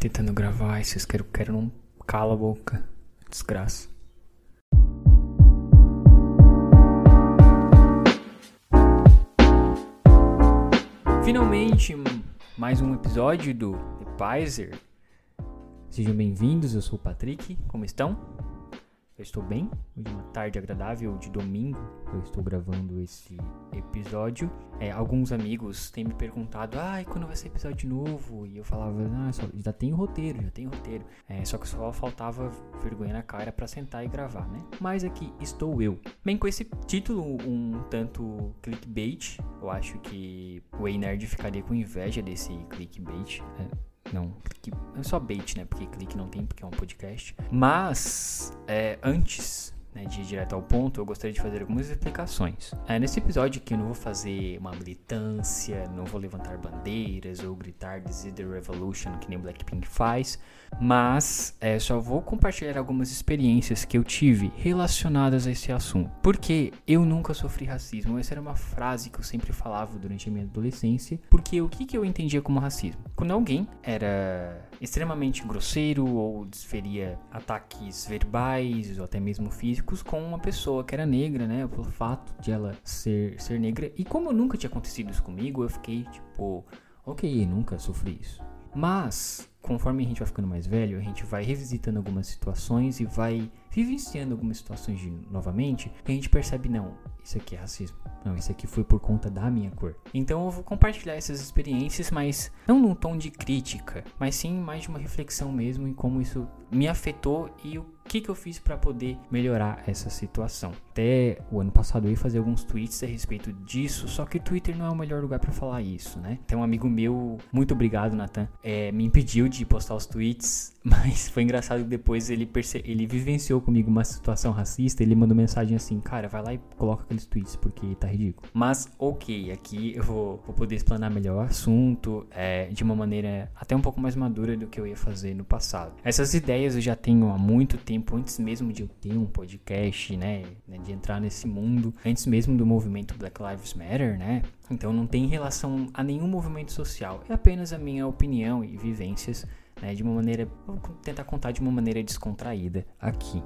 tentando gravar vocês querem, querem não cala a boca. Desgraça. Finalmente, mais um episódio do The Pizer. Sejam bem-vindos, eu sou o Patrick, como estão? Eu estou bem, é uma tarde agradável de domingo, eu estou gravando esse episódio. É, alguns amigos têm me perguntado, ai, ah, quando vai ser episódio novo? E eu falava, ah, só, já tem roteiro, já tem roteiro. É, só que só faltava vergonha na cara para sentar e gravar, né? Mas aqui estou eu. Bem, com esse título um tanto clickbait, eu acho que o Ei Nerd ficaria com inveja desse clickbait. É, não, é só bait, né? Porque clique não tem, porque é um podcast. Mas, é, antes né, de ir direto ao ponto, eu gostaria de fazer algumas explicações. É, nesse episódio aqui eu não vou fazer uma militância, não vou levantar bandeiras ou gritar This is the Revolution, que nem Blackpink faz, mas é, só vou compartilhar algumas experiências que eu tive relacionadas a esse assunto. Porque eu nunca sofri racismo, essa era uma frase que eu sempre falava durante a minha adolescência, porque o que, que eu entendia como racismo? Quando alguém era extremamente grosseiro ou desferia ataques verbais ou até mesmo físicos com uma pessoa que era negra, né? Pelo fato de ela ser, ser negra. E como nunca tinha acontecido isso comigo, eu fiquei tipo, ok, nunca sofri isso. Mas, conforme a gente vai ficando mais velho, a gente vai revisitando algumas situações e vai vivenciando algumas situações de, novamente, que a gente percebe, não, isso aqui é racismo. Não, isso aqui foi por conta da minha cor. Então eu vou compartilhar essas experiências, mas não num tom de crítica, mas sim mais de uma reflexão mesmo em como isso me afetou e o que, que eu fiz para poder melhorar essa situação. Até o ano passado eu ia fazer alguns tweets a respeito disso, só que o Twitter não é o melhor lugar para falar isso, né? Tem um amigo meu, muito obrigado, Nathan, é, me impediu de postar os tweets, mas foi engraçado que depois ele, ele vivenciou comigo uma situação racista, ele mandou mensagem assim, cara, vai lá e coloca aqueles tweets porque tá ridículo. Mas ok, aqui eu vou, vou poder explanar melhor o assunto é, de uma maneira até um pouco mais madura do que eu ia fazer no passado. Essas ideias eu já tenho há muito tempo tempo, antes mesmo de eu ter um podcast, né, né, de entrar nesse mundo, antes mesmo do movimento Black Lives Matter, né? Então não tem relação a nenhum movimento social, é apenas a minha opinião e vivências, né, de uma maneira, vou tentar contar de uma maneira descontraída aqui.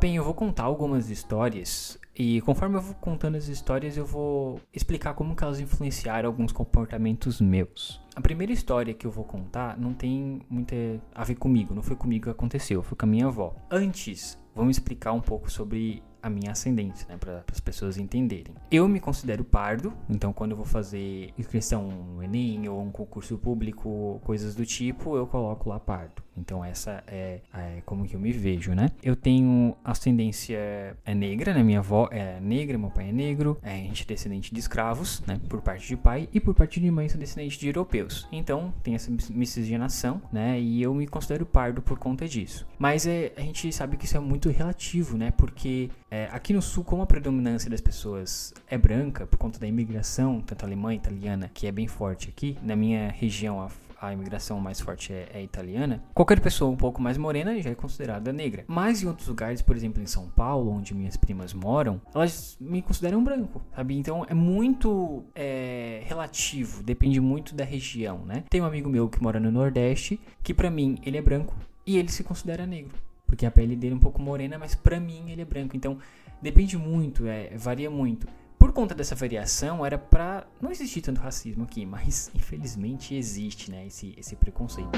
Bem, eu vou contar algumas histórias e conforme eu vou contando as histórias, eu vou explicar como que elas influenciaram alguns comportamentos meus. A primeira história que eu vou contar não tem muito a ver comigo, não foi comigo que aconteceu, foi com a minha avó. Antes, vamos explicar um pouco sobre a minha ascendência, né, para as pessoas entenderem. Eu me considero pardo, então quando eu vou fazer inscrição no Enem ou um concurso público, coisas do tipo, eu coloco lá pardo. Então essa é, é, como que eu me vejo, né? Eu tenho ascendência é negra, né? Minha avó é negra, meu pai é negro, é, a gente é descendente de escravos, né? Por parte de pai e por parte de mãe sou descendente de europeus. Então tem essa miscigenação, né? E eu me considero pardo por conta disso. Mas é, a gente sabe que isso é muito relativo, né? Porque é, aqui no sul, como a predominância das pessoas é branca por conta da imigração, tanto alemã, italiana, que é bem forte aqui, na minha região a a imigração mais forte é, é, italiana, qualquer pessoa um pouco mais morena já é considerada negra. Mas em outros lugares, por exemplo em São Paulo, onde minhas primas moram, elas me consideram branco, sabe? Então é muito é, relativo, depende muito da região, né? Tem um amigo meu que mora no Nordeste, que para mim ele é branco e ele se considera negro. Porque a pele dele é um pouco morena, mas pra mim ele é branco. Então depende muito, é, varia muito por conta dessa variação, era para não existir tanto racismo aqui, mas infelizmente existe, né, esse, esse preconceito.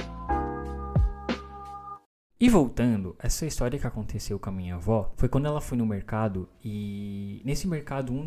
E voltando, essa história que aconteceu com a minha avó foi quando ela foi no mercado e nesse mercado um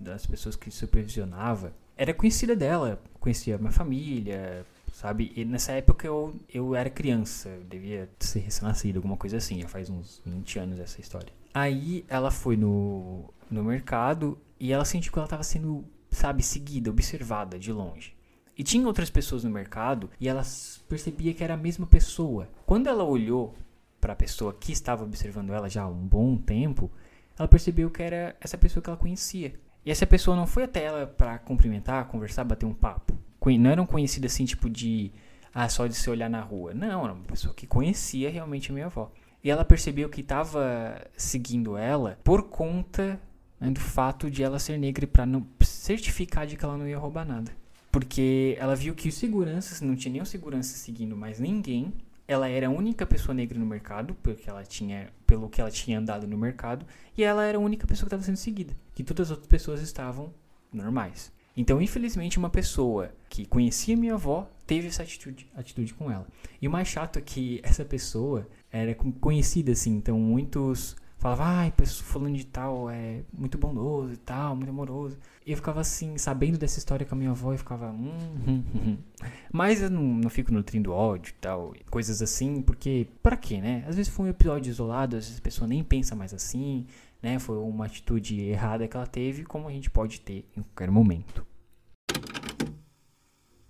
das pessoas que supervisionava era conhecida dela, conhecia minha família, sabe? E nessa época eu, eu era criança, eu devia ser recém-nascido, alguma coisa assim, já faz uns 20 anos essa história. Aí ela foi no, no mercado e ela sentiu que ela estava sendo, sabe, seguida, observada de longe. E tinha outras pessoas no mercado e ela percebia que era a mesma pessoa. Quando ela olhou para a pessoa que estava observando ela já há um bom tempo, ela percebeu que era essa pessoa que ela conhecia. E essa pessoa não foi até ela para cumprimentar, conversar, bater um papo. Não era um conhecido assim, tipo de. Ah, só de se olhar na rua. Não, era uma pessoa que conhecia realmente a minha avó. E ela percebeu que estava seguindo ela por conta né, do fato de ela ser negra para certificar de que ela não ia roubar nada. Porque ela viu que os seguranças, não tinha nenhum segurança seguindo mais ninguém. Ela era a única pessoa negra no mercado, porque ela tinha, pelo que ela tinha andado no mercado, e ela era a única pessoa que estava sendo seguida. Que todas as outras pessoas estavam normais. Então, infelizmente, uma pessoa que conhecia minha avó teve essa atitude, atitude com ela. E o mais chato é que essa pessoa era conhecida, assim, então muitos falavam, ai, ah, fulano de tal é muito bondoso e tal, muito amoroso. E eu ficava assim, sabendo dessa história com a minha avó, eu ficava, hum, hum. hum. Mas eu não, não fico nutrindo ódio e tal, coisas assim, porque, para quê, né? Às vezes foi um episódio isolado, às vezes a pessoa nem pensa mais assim, né? Foi uma atitude errada que ela teve, como a gente pode ter em qualquer momento.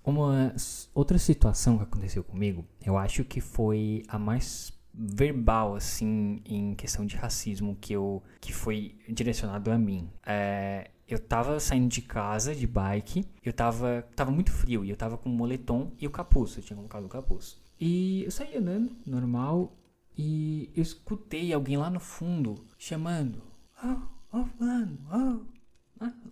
Uma outra situação que aconteceu comigo, eu acho que foi a mais verbal assim em questão de racismo que eu que foi direcionado a mim. É, eu tava saindo de casa de bike, eu tava tava muito frio e eu tava com o moletom e o capuz, eu tinha colocado o capuz. E eu saí andando normal e eu escutei alguém lá no fundo chamando: "Oh, oh, fulano, oh,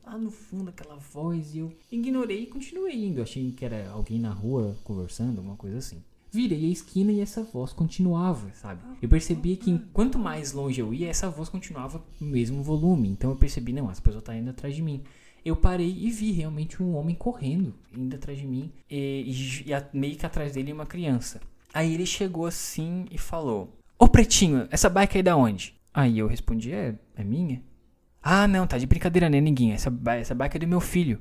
lá no fundo aquela voz e eu ignorei e continuei indo. Achei que era alguém na rua conversando, alguma coisa assim. Virei a esquina e essa voz continuava, sabe? Eu percebi que quanto mais longe eu ia, essa voz continuava no mesmo volume. Então eu percebi, não, essa pessoa tá indo atrás de mim. Eu parei e vi realmente um homem correndo, indo atrás de mim, e, e, e meio que atrás dele uma criança. Aí ele chegou assim e falou: Ô pretinho, essa bike aí da onde? Aí eu respondi: É, é minha. Ah, não, tá de brincadeira, né, ninguém? Essa, essa bike é do meu filho.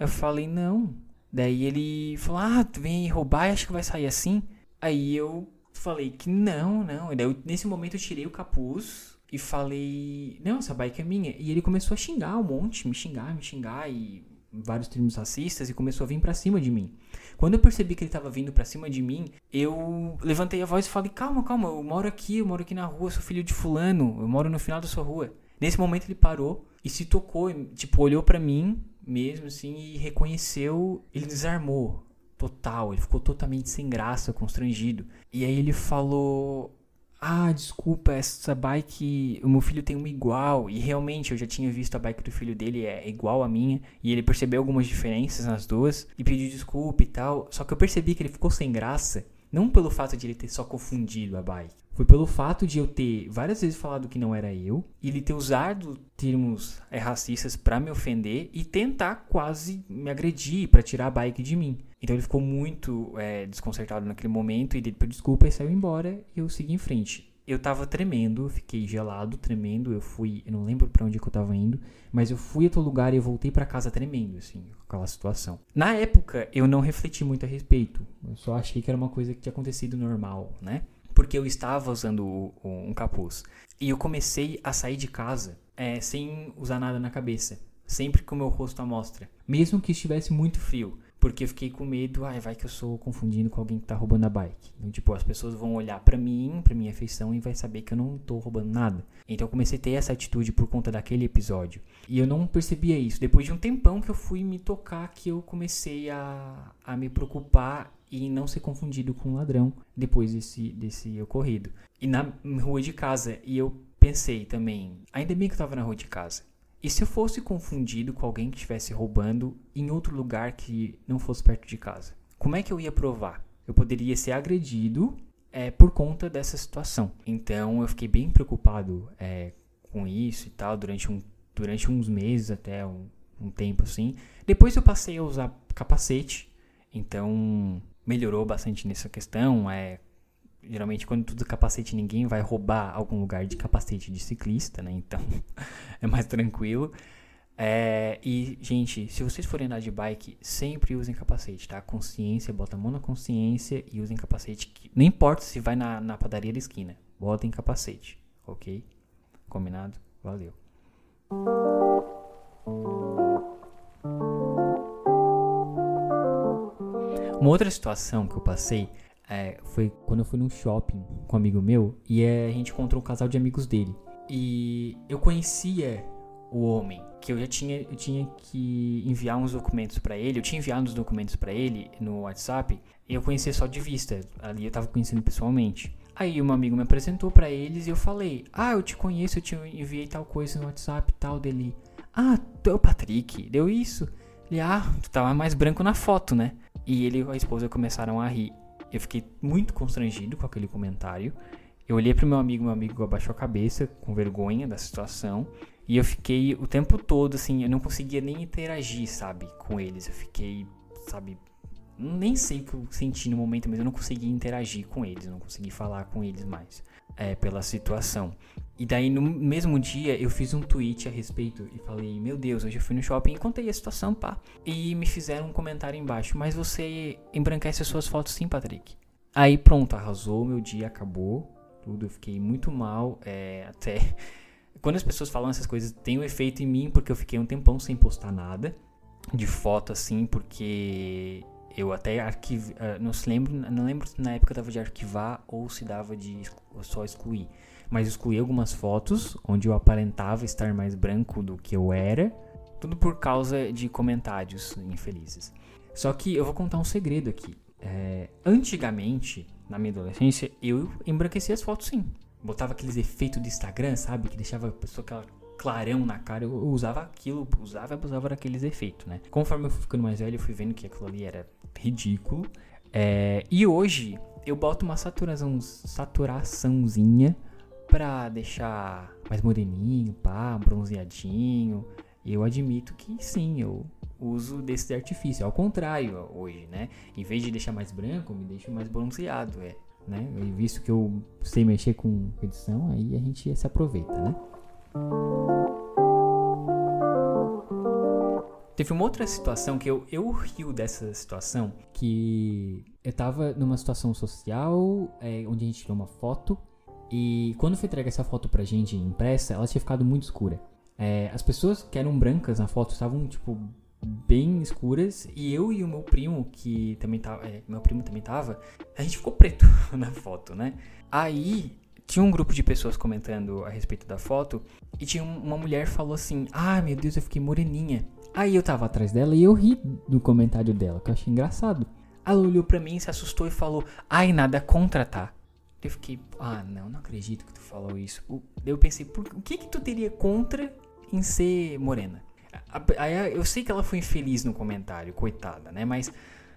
Eu falei, não. Daí ele falou, ah, tu vem roubar e acho que vai sair assim? Aí eu falei que não, não. E daí eu, nesse momento eu tirei o capuz e falei, não, essa bike é minha. E ele começou a xingar um monte, me xingar, me xingar e vários termos racistas e começou a vir para cima de mim. Quando eu percebi que ele tava vindo para cima de mim, eu levantei a voz e falei: "Calma, calma, eu moro aqui, eu moro aqui na rua, sou filho de fulano, eu moro no final da sua rua". Nesse momento ele parou e se tocou, tipo, olhou para mim mesmo assim e reconheceu, ele desarmou total, ele ficou totalmente sem graça, constrangido. E aí ele falou: "Ah, desculpa, essa bike, o meu filho tem uma igual". E realmente eu já tinha visto a bike do filho dele é igual à minha, e ele percebeu algumas diferenças nas duas e pediu desculpa e tal. Só que eu percebi que ele ficou sem graça não pelo fato de ele ter só confundido a bike. Foi pelo fato de eu ter várias vezes falado que não era eu, e ele ter usado termos é, racistas para me ofender e tentar quase me agredir para tirar a bike de mim. Então ele ficou muito é, desconcertado naquele momento e ele pediu desculpa e saiu embora e eu segui em frente eu tava tremendo, fiquei gelado, tremendo. Eu fui, eu não lembro para onde que eu tava indo, mas eu fui a outro lugar e eu voltei para casa tremendo, assim, com aquela situação. Na época, eu não refleti muito a respeito. Eu só achei que era uma coisa que tinha acontecido normal, né? Porque eu estava usando um capuz. E eu comecei a sair de casa é, sem usar nada na cabeça. Sempre com o meu rosto à mostra. Mesmo que estivesse muito frio. Porque eu fiquei com medo, ai, vai que eu sou confundindo com alguém que tá roubando a bike. Então, tipo, as pessoas vão olhar para mim, pra minha feição e vai saber que eu não tô roubando nada. Então eu comecei a ter essa atitude por conta daquele episódio. E eu não percebia isso. Depois de um tempão que eu fui me tocar, que eu comecei a, a me preocupar e não ser confundido com um ladrão depois desse, desse ocorrido. E na rua de casa, e eu pensei também, ainda bem que eu tava na rua de casa. E se eu fosse confundido com alguém que estivesse roubando em outro lugar que não fosse perto de casa? Como é que eu ia provar? Eu poderia ser agredido é, por conta dessa situação. Então eu fiquei bem preocupado é, com isso e tal durante, um, durante uns meses até um, um tempo assim. Depois eu passei a usar capacete, então melhorou bastante nessa questão. É, geralmente quando tudo capacete ninguém vai roubar algum lugar de capacete de ciclista, né? Então é mais tranquilo. É, e, gente, se vocês forem andar de bike, sempre usem capacete, tá? Consciência, bota a mão na consciência e usem capacete. Que, não importa se vai na, na padaria da esquina, botem capacete, ok? Combinado? Valeu. Uma outra situação que eu passei é, foi quando eu fui num shopping com um amigo meu e é, a gente encontrou um casal de amigos dele. E eu conhecia o homem, que eu já tinha, eu tinha que enviar uns documentos para ele, eu tinha enviado uns documentos para ele no WhatsApp e eu conhecia só de vista, ali eu tava conhecendo pessoalmente. Aí um amigo me apresentou para eles e eu falei: "Ah, eu te conheço, eu te enviei tal coisa no WhatsApp tal dele". Ah, tu é o Patrick, deu isso. Ele, ah, tu tava mais branco na foto, né? E ele e a esposa começaram a rir. Eu fiquei muito constrangido com aquele comentário. Eu olhei pro meu amigo, meu amigo abaixou a cabeça, com vergonha da situação. E eu fiquei o tempo todo, assim, eu não conseguia nem interagir, sabe, com eles. Eu fiquei, sabe, nem sei o que eu senti no momento, mas eu não consegui interagir com eles, não consegui falar com eles mais é, pela situação. E daí no mesmo dia eu fiz um tweet a respeito e falei: Meu Deus, hoje eu fui no shopping e contei a situação, pá. E me fizeram um comentário embaixo: Mas você embranquece as suas fotos sim, Patrick. Aí pronto, arrasou, meu dia acabou, tudo. Eu fiquei muito mal, é, até. Quando as pessoas falam essas coisas, tem um efeito em mim, porque eu fiquei um tempão sem postar nada de foto assim, porque eu até arquivo, uh, não se lembro, não lembro se na época dava de arquivar ou se dava de só excluir. Mas excluí algumas fotos onde eu aparentava estar mais branco do que eu era, tudo por causa de comentários infelizes. Só que eu vou contar um segredo aqui. É, antigamente, na minha adolescência, eu embranquecia as fotos sim. Botava aqueles efeitos do Instagram, sabe? Que deixava a pessoa aquela clarão na cara, eu usava aquilo, usava e abusava daqueles efeitos, né? Conforme eu fui ficando mais velho, eu fui vendo que aquilo ali era ridículo. É, e hoje eu boto uma saturação, saturaçãozinha pra deixar mais moreninho, pá, bronzeadinho. Eu admito que sim, eu uso desse artifício. Ao contrário, hoje, né? Em vez de deixar mais branco, me deixo mais bronzeado, é. Né? E visto que eu sei mexer com edição, aí a gente se aproveita, né? Teve uma outra situação que eu, eu rio dessa situação, que eu tava numa situação social, é, onde a gente tirou uma foto, e quando foi entregar essa foto pra gente impressa, ela tinha ficado muito escura. É, as pessoas que eram brancas na foto estavam, tipo, bem escuras, e eu e o meu primo, que também tava, é, meu primo também tava, a gente ficou preto na foto, né? Aí, tinha um grupo de pessoas comentando a respeito da foto, e tinha uma mulher falou assim, ah, meu Deus, eu fiquei moreninha. Aí eu tava atrás dela e eu ri do comentário dela, que eu achei engraçado. Ela olhou pra mim, se assustou e falou: Ai, nada contra, tá? Eu fiquei, ah, não, não acredito que tu falou isso. Eu pensei, por, o que que tu teria contra em ser morena? Aí eu sei que ela foi infeliz no comentário, coitada, né? Mas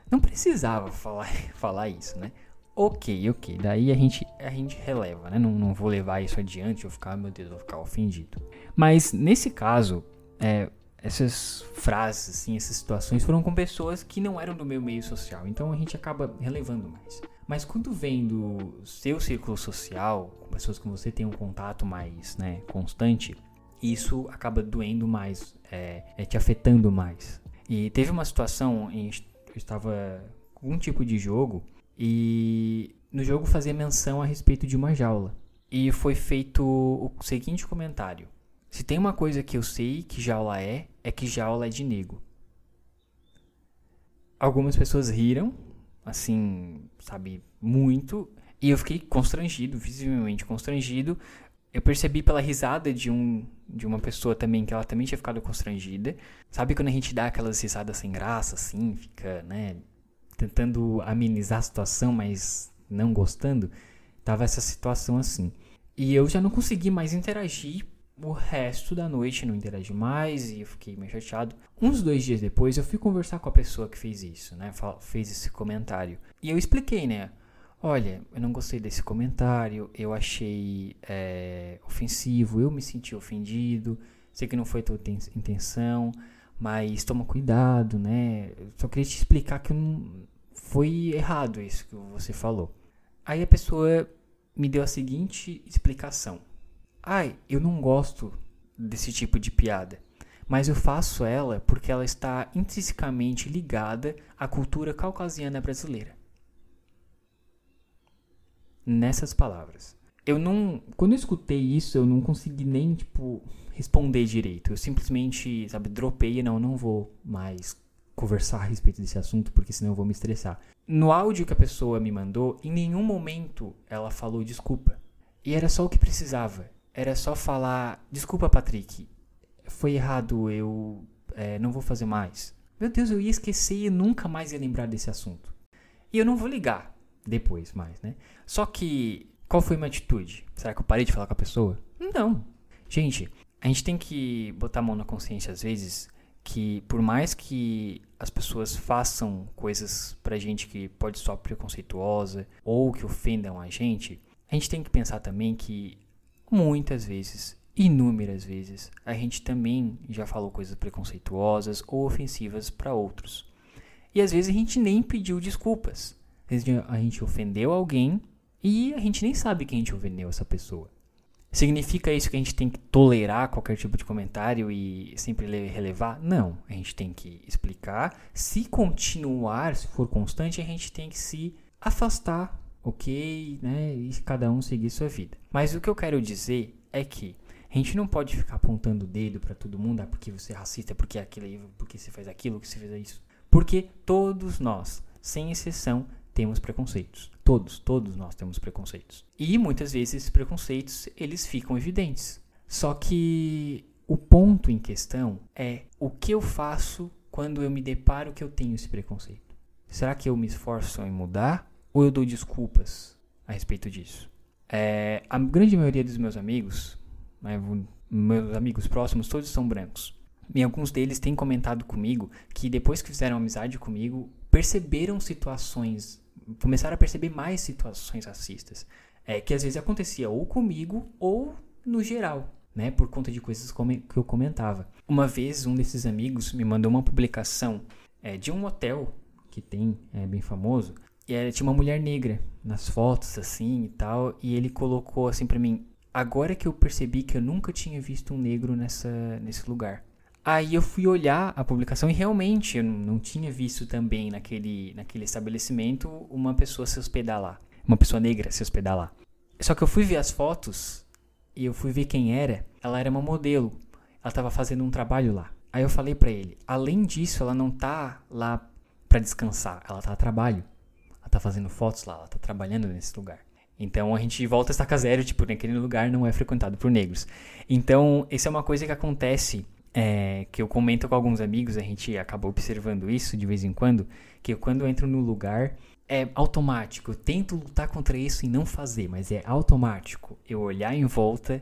não precisava falar, falar isso, né? Ok, ok. Daí a gente, a gente releva, né? Não, não vou levar isso adiante, eu ficar, meu Deus, vou ficar ofendido. Mas nesse caso, é, essas frases, assim, essas situações foram com pessoas que não eram do meu meio social. Então a gente acaba relevando mais. Mas quando vem do seu círculo social, com pessoas que você tem um contato mais né, constante, isso acaba doendo mais, é, é te afetando mais. E teve uma situação em que eu estava com um tipo de jogo e no jogo fazia menção a respeito de uma jaula. E foi feito o seguinte comentário: se tem uma coisa que eu sei que jaula é, é que jaula é de nego. Algumas pessoas riram, assim, sabe, muito, e eu fiquei constrangido, visivelmente constrangido. Eu percebi pela risada de um de uma pessoa também que ela também tinha ficado constrangida. Sabe quando a gente dá aquelas risadas sem graça, assim, fica, né, tentando amenizar a situação, mas não gostando? Tava essa situação assim. E eu já não consegui mais interagir o resto da noite não interagi mais e eu fiquei meio chateado. Uns dois dias depois eu fui conversar com a pessoa que fez isso, né? Fez esse comentário. E eu expliquei, né? Olha, eu não gostei desse comentário, eu achei é, ofensivo, eu me senti ofendido, sei que não foi tua intenção, mas toma cuidado, né? Eu só queria te explicar que foi errado isso que você falou. Aí a pessoa me deu a seguinte explicação. Ai, eu não gosto desse tipo de piada, mas eu faço ela porque ela está intrinsecamente ligada à cultura caucasiana brasileira. Nessas palavras. Eu não. Quando eu escutei isso, eu não consegui nem, tipo, responder direito. Eu simplesmente, sabe, dropei e não, não vou mais conversar a respeito desse assunto, porque senão eu vou me estressar. No áudio que a pessoa me mandou, em nenhum momento ela falou desculpa. E era só o que precisava era só falar: Desculpa, Patrick, foi errado, eu é, não vou fazer mais. Meu Deus, eu ia esquecer e nunca mais ia lembrar desse assunto. E eu não vou ligar depois mais, né? Só que, qual foi minha atitude? Será que eu parei de falar com a pessoa? Não. Gente, A gente tem que botar a mão na consciência às vezes que por mais que as pessoas façam coisas pra gente que pode soar preconceituosa ou que ofendam a gente, a gente tem que pensar também que muitas vezes, inúmeras vezes, a gente também já falou coisas preconceituosas ou ofensivas para outros. E às vezes a gente nem pediu desculpas. Às vezes a gente ofendeu alguém e a gente nem sabe que a gente ofendeu essa pessoa. Significa isso que a gente tem que tolerar qualquer tipo de comentário e sempre relevar? Não. A gente tem que explicar. Se continuar, se for constante, a gente tem que se afastar, ok? Né? E cada um seguir sua vida. Mas o que eu quero dizer é que a gente não pode ficar apontando o dedo para todo mundo, ah, porque você é racista, porque é aquilo, porque você faz aquilo, porque você fez isso. Porque todos nós, sem exceção, temos preconceitos. Todos, todos nós temos preconceitos. E muitas vezes esses preconceitos, eles ficam evidentes. Só que o ponto em questão é o que eu faço quando eu me deparo que eu tenho esse preconceito. Será que eu me esforço em mudar ou eu dou desculpas a respeito disso? É, a grande maioria dos meus amigos, né, meus amigos próximos, todos são brancos. E alguns deles têm comentado comigo que depois que fizeram amizade comigo, perceberam situações começaram a perceber mais situações racistas. É, que às vezes acontecia ou comigo ou no geral, né? Por conta de coisas que eu comentava. Uma vez, um desses amigos me mandou uma publicação é, de um hotel que tem, é bem famoso, e tinha uma mulher negra nas fotos, assim e tal, e ele colocou assim para mim: agora que eu percebi que eu nunca tinha visto um negro nessa, nesse lugar. Aí eu fui olhar a publicação e realmente eu não tinha visto também naquele, naquele estabelecimento uma pessoa se hospedar lá. Uma pessoa negra se hospedar lá. Só que eu fui ver as fotos e eu fui ver quem era. Ela era uma modelo. Ela estava fazendo um trabalho lá. Aí eu falei para ele, além disso, ela não tá lá para descansar, ela tá a trabalho. Tá fazendo fotos lá, ela tá trabalhando nesse lugar. Então a gente volta a estaca zero, tipo, naquele lugar não é frequentado por negros. Então, isso é uma coisa que acontece é, que eu comento com alguns amigos, a gente acaba observando isso de vez em quando, que quando eu entro no lugar é automático. Eu tento lutar contra isso e não fazer, mas é automático. Eu olhar em volta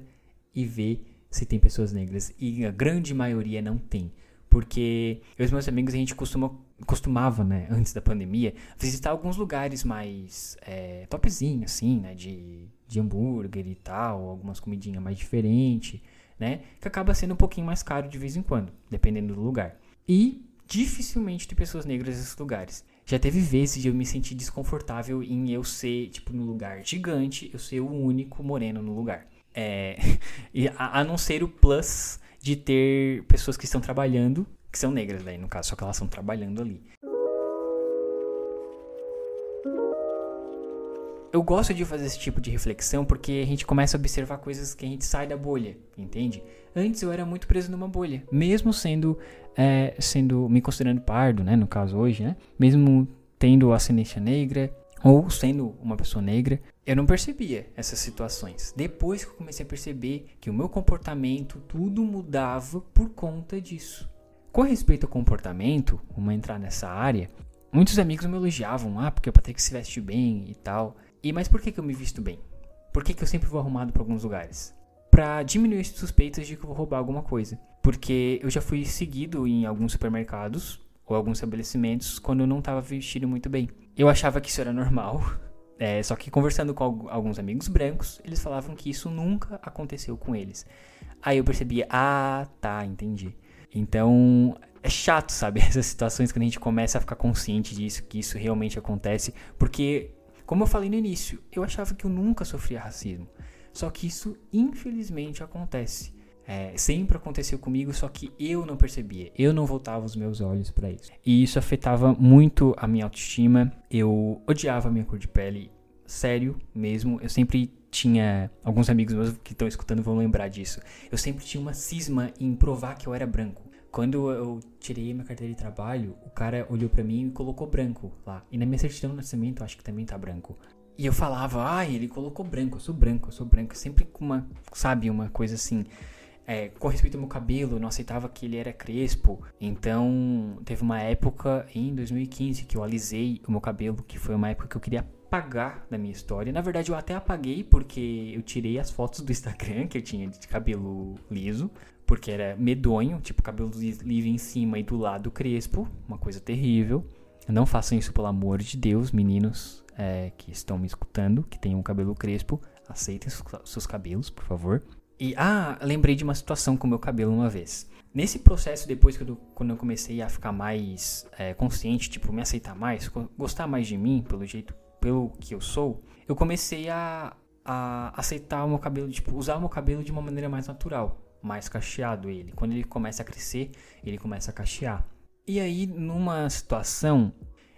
e ver se tem pessoas negras. E a grande maioria não tem. Porque eu e os meus amigos, a gente costuma, costumava, né, antes da pandemia, visitar alguns lugares mais é, topzinho, assim, né, de, de hambúrguer e tal, algumas comidinhas mais diferentes né? Que acaba sendo um pouquinho mais caro de vez em quando, dependendo do lugar. E dificilmente tem pessoas negras nesses lugares. Já teve vezes de eu me sentir desconfortável em eu ser, tipo, no lugar gigante, eu ser o único moreno no lugar. É, a, a, não ser o plus de ter pessoas que estão trabalhando, que são negras daí no caso, só que elas estão trabalhando ali. eu gosto de fazer esse tipo de reflexão porque a gente começa a observar coisas que a gente sai da bolha, entende? Antes eu era muito preso numa bolha, mesmo sendo, é, sendo me considerando pardo, né? No caso hoje, né? Mesmo tendo ascendência negra ou sendo uma pessoa negra, eu não percebia essas situações. Depois que eu comecei a perceber que o meu comportamento tudo mudava por conta disso. Com respeito ao comportamento, vamos entrar nessa área, muitos amigos me elogiavam, ah, porque o Patrick se veste bem e tal. E mas por que, que eu me visto bem? Por que, que eu sempre vou arrumado para alguns lugares? Para diminuir as suspeitas de que eu vou roubar alguma coisa. Porque eu já fui seguido em alguns supermercados ou alguns estabelecimentos quando eu não estava vestido muito bem. Eu achava que isso era normal. É, só que conversando com alguns amigos brancos, eles falavam que isso nunca aconteceu com eles. Aí eu percebia, ah, tá, entendi. Então, é chato, sabe? Essas situações quando a gente começa a ficar consciente disso, que isso realmente acontece, porque como eu falei no início, eu achava que eu nunca sofria racismo. Só que isso, infelizmente, acontece. É, sempre aconteceu comigo, só que eu não percebia, eu não voltava os meus olhos para isso. E isso afetava muito a minha autoestima. Eu odiava a minha cor de pele, sério mesmo. Eu sempre tinha. Alguns amigos meus que estão escutando vão lembrar disso. Eu sempre tinha uma cisma em provar que eu era branco. Quando eu tirei minha carteira de trabalho, o cara olhou para mim e colocou branco lá. E na minha certidão de nascimento, acho que também tá branco. E eu falava, ah, ele colocou branco, eu sou branco, eu sou branco. Sempre com uma, sabe, uma coisa assim. É, com respeito ao meu cabelo, não aceitava que ele era crespo. Então, teve uma época em 2015 que eu alisei o meu cabelo, que foi uma época que eu queria apagar da minha história. Na verdade, eu até apaguei porque eu tirei as fotos do Instagram que eu tinha de cabelo liso porque era medonho, tipo cabelo livre em cima e do lado crespo, uma coisa terrível. Não façam isso pelo amor de Deus, meninos é, que estão me escutando, que tenham um cabelo crespo, aceitem seus cabelos, por favor. E ah, lembrei de uma situação com o meu cabelo uma vez. Nesse processo, depois que eu, quando eu comecei a ficar mais é, consciente, tipo, me aceitar mais, gostar mais de mim, pelo jeito, pelo que eu sou, eu comecei a, a aceitar o meu cabelo, tipo, usar o meu cabelo de uma maneira mais natural, mais cacheado ele. Quando ele começa a crescer, ele começa a cachear. E aí, numa situação,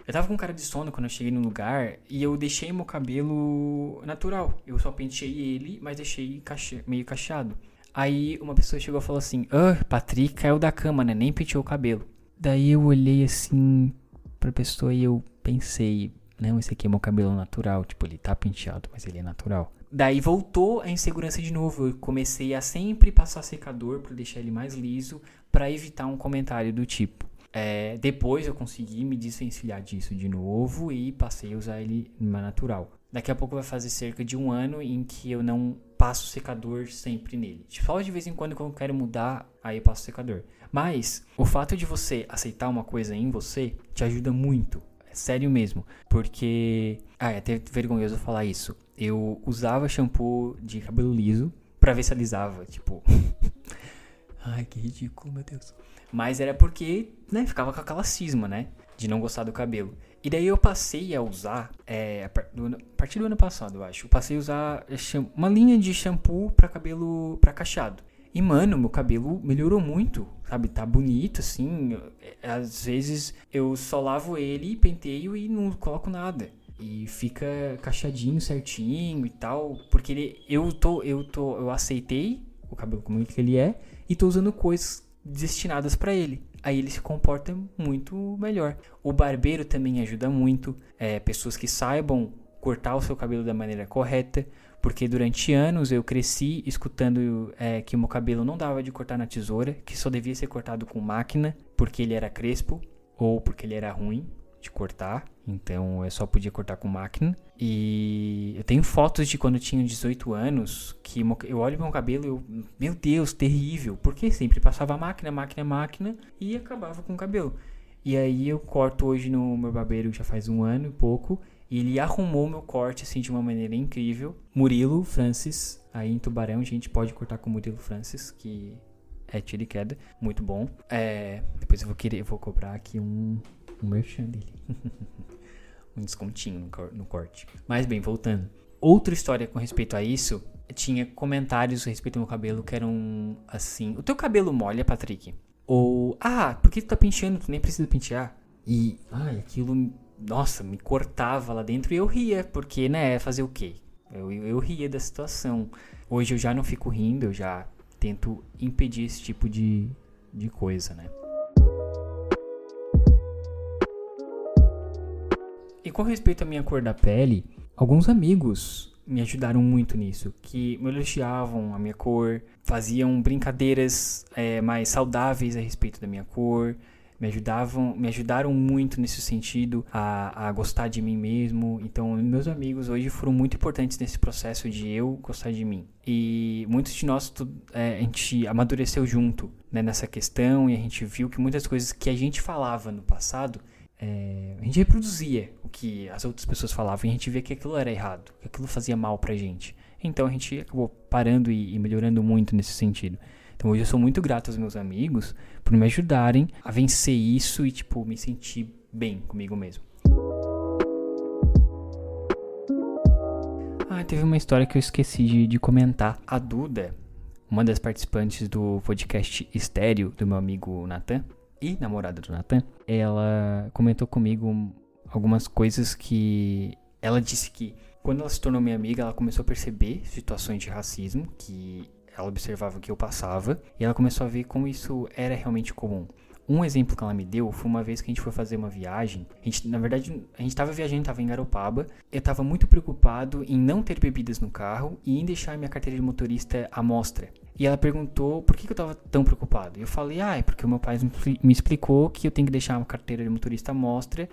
eu tava com cara de sono quando eu cheguei no lugar e eu deixei meu cabelo natural. Eu só pentei ele, mas deixei cache... meio cacheado. Aí uma pessoa chegou e falou assim: Ah, Patrick caiu da cama, né? Nem penteou o cabelo. Daí eu olhei assim pra pessoa e eu pensei: Não, esse aqui é meu cabelo natural. Tipo, ele tá penteado, mas ele é natural. Daí voltou a insegurança de novo. Eu comecei a sempre passar secador para deixar ele mais liso, para evitar um comentário do tipo. É, depois eu consegui me desvencilhar disso de novo e passei a usar ele mais natural. Daqui a pouco vai fazer cerca de um ano em que eu não passo secador sempre nele. Só de vez em quando, quando eu quero mudar, aí eu passo secador. Mas o fato de você aceitar uma coisa em você te ajuda muito. É sério mesmo. Porque. Ah, é até vergonhoso falar isso. Eu usava shampoo de cabelo liso pra ver se alisava. Tipo. Ai, que ridículo, meu Deus. Mas era porque, né, ficava com aquela cisma, né? De não gostar do cabelo. E daí eu passei a usar, é, a partir do ano passado, eu acho, eu passei a usar uma linha de shampoo para cabelo, para cacheado. E, mano, meu cabelo melhorou muito, sabe? Tá bonito, assim. É, às vezes eu só lavo ele, penteio e não coloco nada. E fica cacheadinho, certinho e tal. Porque ele, eu tô, eu tô, eu aceitei o cabelo como ele é e tô usando coisas destinadas para ele. Aí ele se comporta muito melhor. O barbeiro também ajuda muito. É, pessoas que saibam cortar o seu cabelo da maneira correta. Porque durante anos eu cresci escutando é, que o meu cabelo não dava de cortar na tesoura, que só devia ser cortado com máquina, porque ele era crespo ou porque ele era ruim de cortar. Então eu só podia cortar com máquina. E eu tenho fotos de quando eu tinha 18 anos que eu olho meu cabelo e eu, meu Deus, terrível. Porque sempre passava máquina, máquina, máquina e acabava com o cabelo. E aí eu corto hoje no meu barbeiro já faz um ano e pouco. E ele arrumou meu corte assim de uma maneira incrível. Murilo Francis, aí em Tubarão, a gente pode cortar com Murilo Francis, que é tiro e queda, muito bom. É, depois eu vou querer, eu vou cobrar aqui um, um merchan dele. um descontinho no, no corte. Mas bem, voltando. Outra história com respeito a isso, tinha comentários a respeito do meu cabelo que eram assim: O teu cabelo molha, Patrick? Ou, ah, por que tu tá penteando? Tu nem precisa pentear. E, ai, aquilo, nossa, me cortava lá dentro e eu ria, porque, né, fazer o quê? Eu, eu, eu ria da situação. Hoje eu já não fico rindo, eu já tento impedir esse tipo de, de coisa, né? E com respeito à minha cor da pele, alguns amigos me ajudaram muito nisso, que me elogiavam a minha cor, faziam brincadeiras é, mais saudáveis a respeito da minha cor, me ajudavam, me ajudaram muito nesse sentido a, a gostar de mim mesmo. Então, meus amigos hoje foram muito importantes nesse processo de eu gostar de mim. E muitos de nós é, a gente amadureceu junto né, nessa questão e a gente viu que muitas coisas que a gente falava no passado é, a gente reproduzia o que as outras pessoas falavam e a gente via que aquilo era errado, que aquilo fazia mal pra gente. Então a gente acabou parando e, e melhorando muito nesse sentido. Então hoje eu sou muito grato aos meus amigos por me ajudarem a vencer isso e, tipo, me sentir bem comigo mesmo. Ah, teve uma história que eu esqueci de, de comentar. A Duda, uma das participantes do podcast Estéreo do meu amigo Nathan, e namorada do Nathan, ela comentou comigo algumas coisas que ela disse que quando ela se tornou minha amiga, ela começou a perceber situações de racismo que ela observava que eu passava e ela começou a ver como isso era realmente comum. Um exemplo que ela me deu foi uma vez que a gente foi fazer uma viagem. A gente, na verdade, a gente estava viajando, estava em Garopaba. Eu estava muito preocupado em não ter bebidas no carro e em deixar minha carteira de motorista à mostra. E ela perguntou por que, eu estava tão preocupado. E eu falei, ah, é porque o meu pai me explicou que eu tenho que deixar uma carteira de motorista à mostra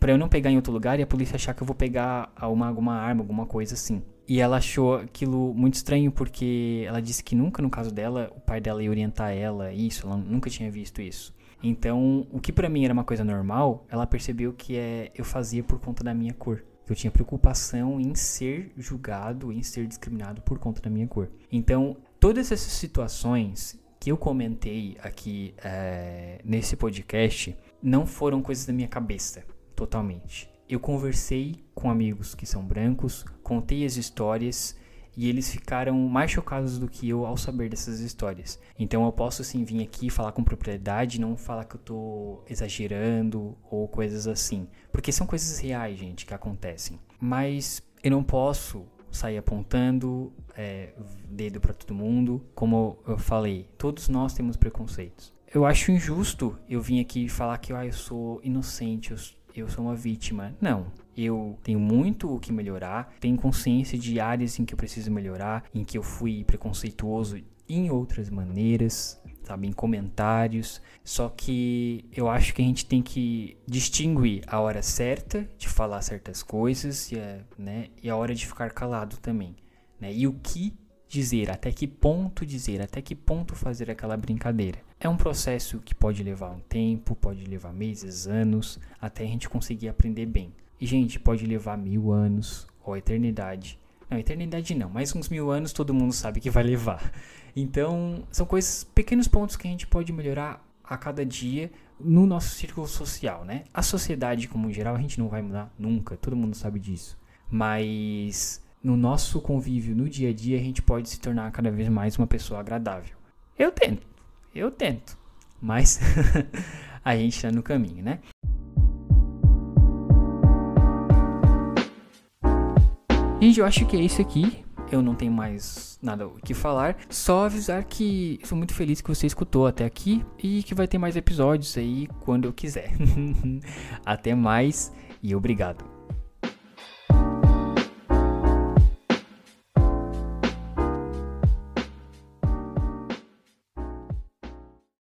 para eu não pegar em outro lugar e a polícia achar que eu vou pegar uma, alguma arma, alguma coisa assim. E ela achou aquilo muito estranho porque ela disse que nunca, no caso dela, o pai dela ia orientar ela isso, ela nunca tinha visto isso. Então, o que para mim era uma coisa normal, ela percebeu que é, eu fazia por conta da minha cor. Eu tinha preocupação em ser julgado, em ser discriminado por conta da minha cor. Então, todas essas situações que eu comentei aqui é, nesse podcast não foram coisas da minha cabeça, totalmente. Eu conversei com amigos que são brancos, contei as histórias e eles ficaram mais chocados do que eu ao saber dessas histórias. Então eu posso sim vir aqui falar com propriedade, não falar que eu tô exagerando ou coisas assim, porque são coisas reais, gente, que acontecem. Mas eu não posso sair apontando é, dedo para todo mundo, como eu falei, todos nós temos preconceitos. Eu acho injusto eu vir aqui falar que ah, eu sou inocente, eu eu sou uma vítima. Não. Eu tenho muito o que melhorar, tenho consciência de áreas em que eu preciso melhorar, em que eu fui preconceituoso em outras maneiras, sabe, em comentários. Só que eu acho que a gente tem que distinguir a hora certa de falar certas coisas e a, né, e a hora de ficar calado também. Né? E o que dizer, até que ponto dizer, até que ponto fazer aquela brincadeira. É um processo que pode levar um tempo, pode levar meses, anos, até a gente conseguir aprender bem. E, gente, pode levar mil anos ou eternidade. Não, eternidade não, mais uns mil anos todo mundo sabe que vai levar. Então, são coisas, pequenos pontos que a gente pode melhorar a cada dia no nosso círculo social, né? A sociedade, como geral, a gente não vai mudar nunca, todo mundo sabe disso. Mas no nosso convívio no dia a dia, a gente pode se tornar cada vez mais uma pessoa agradável. Eu tento, eu tento, mas a gente está no caminho, né? Gente, eu acho que é isso aqui. Eu não tenho mais nada o que falar. Só avisar que sou muito feliz que você escutou até aqui e que vai ter mais episódios aí quando eu quiser. até mais e obrigado.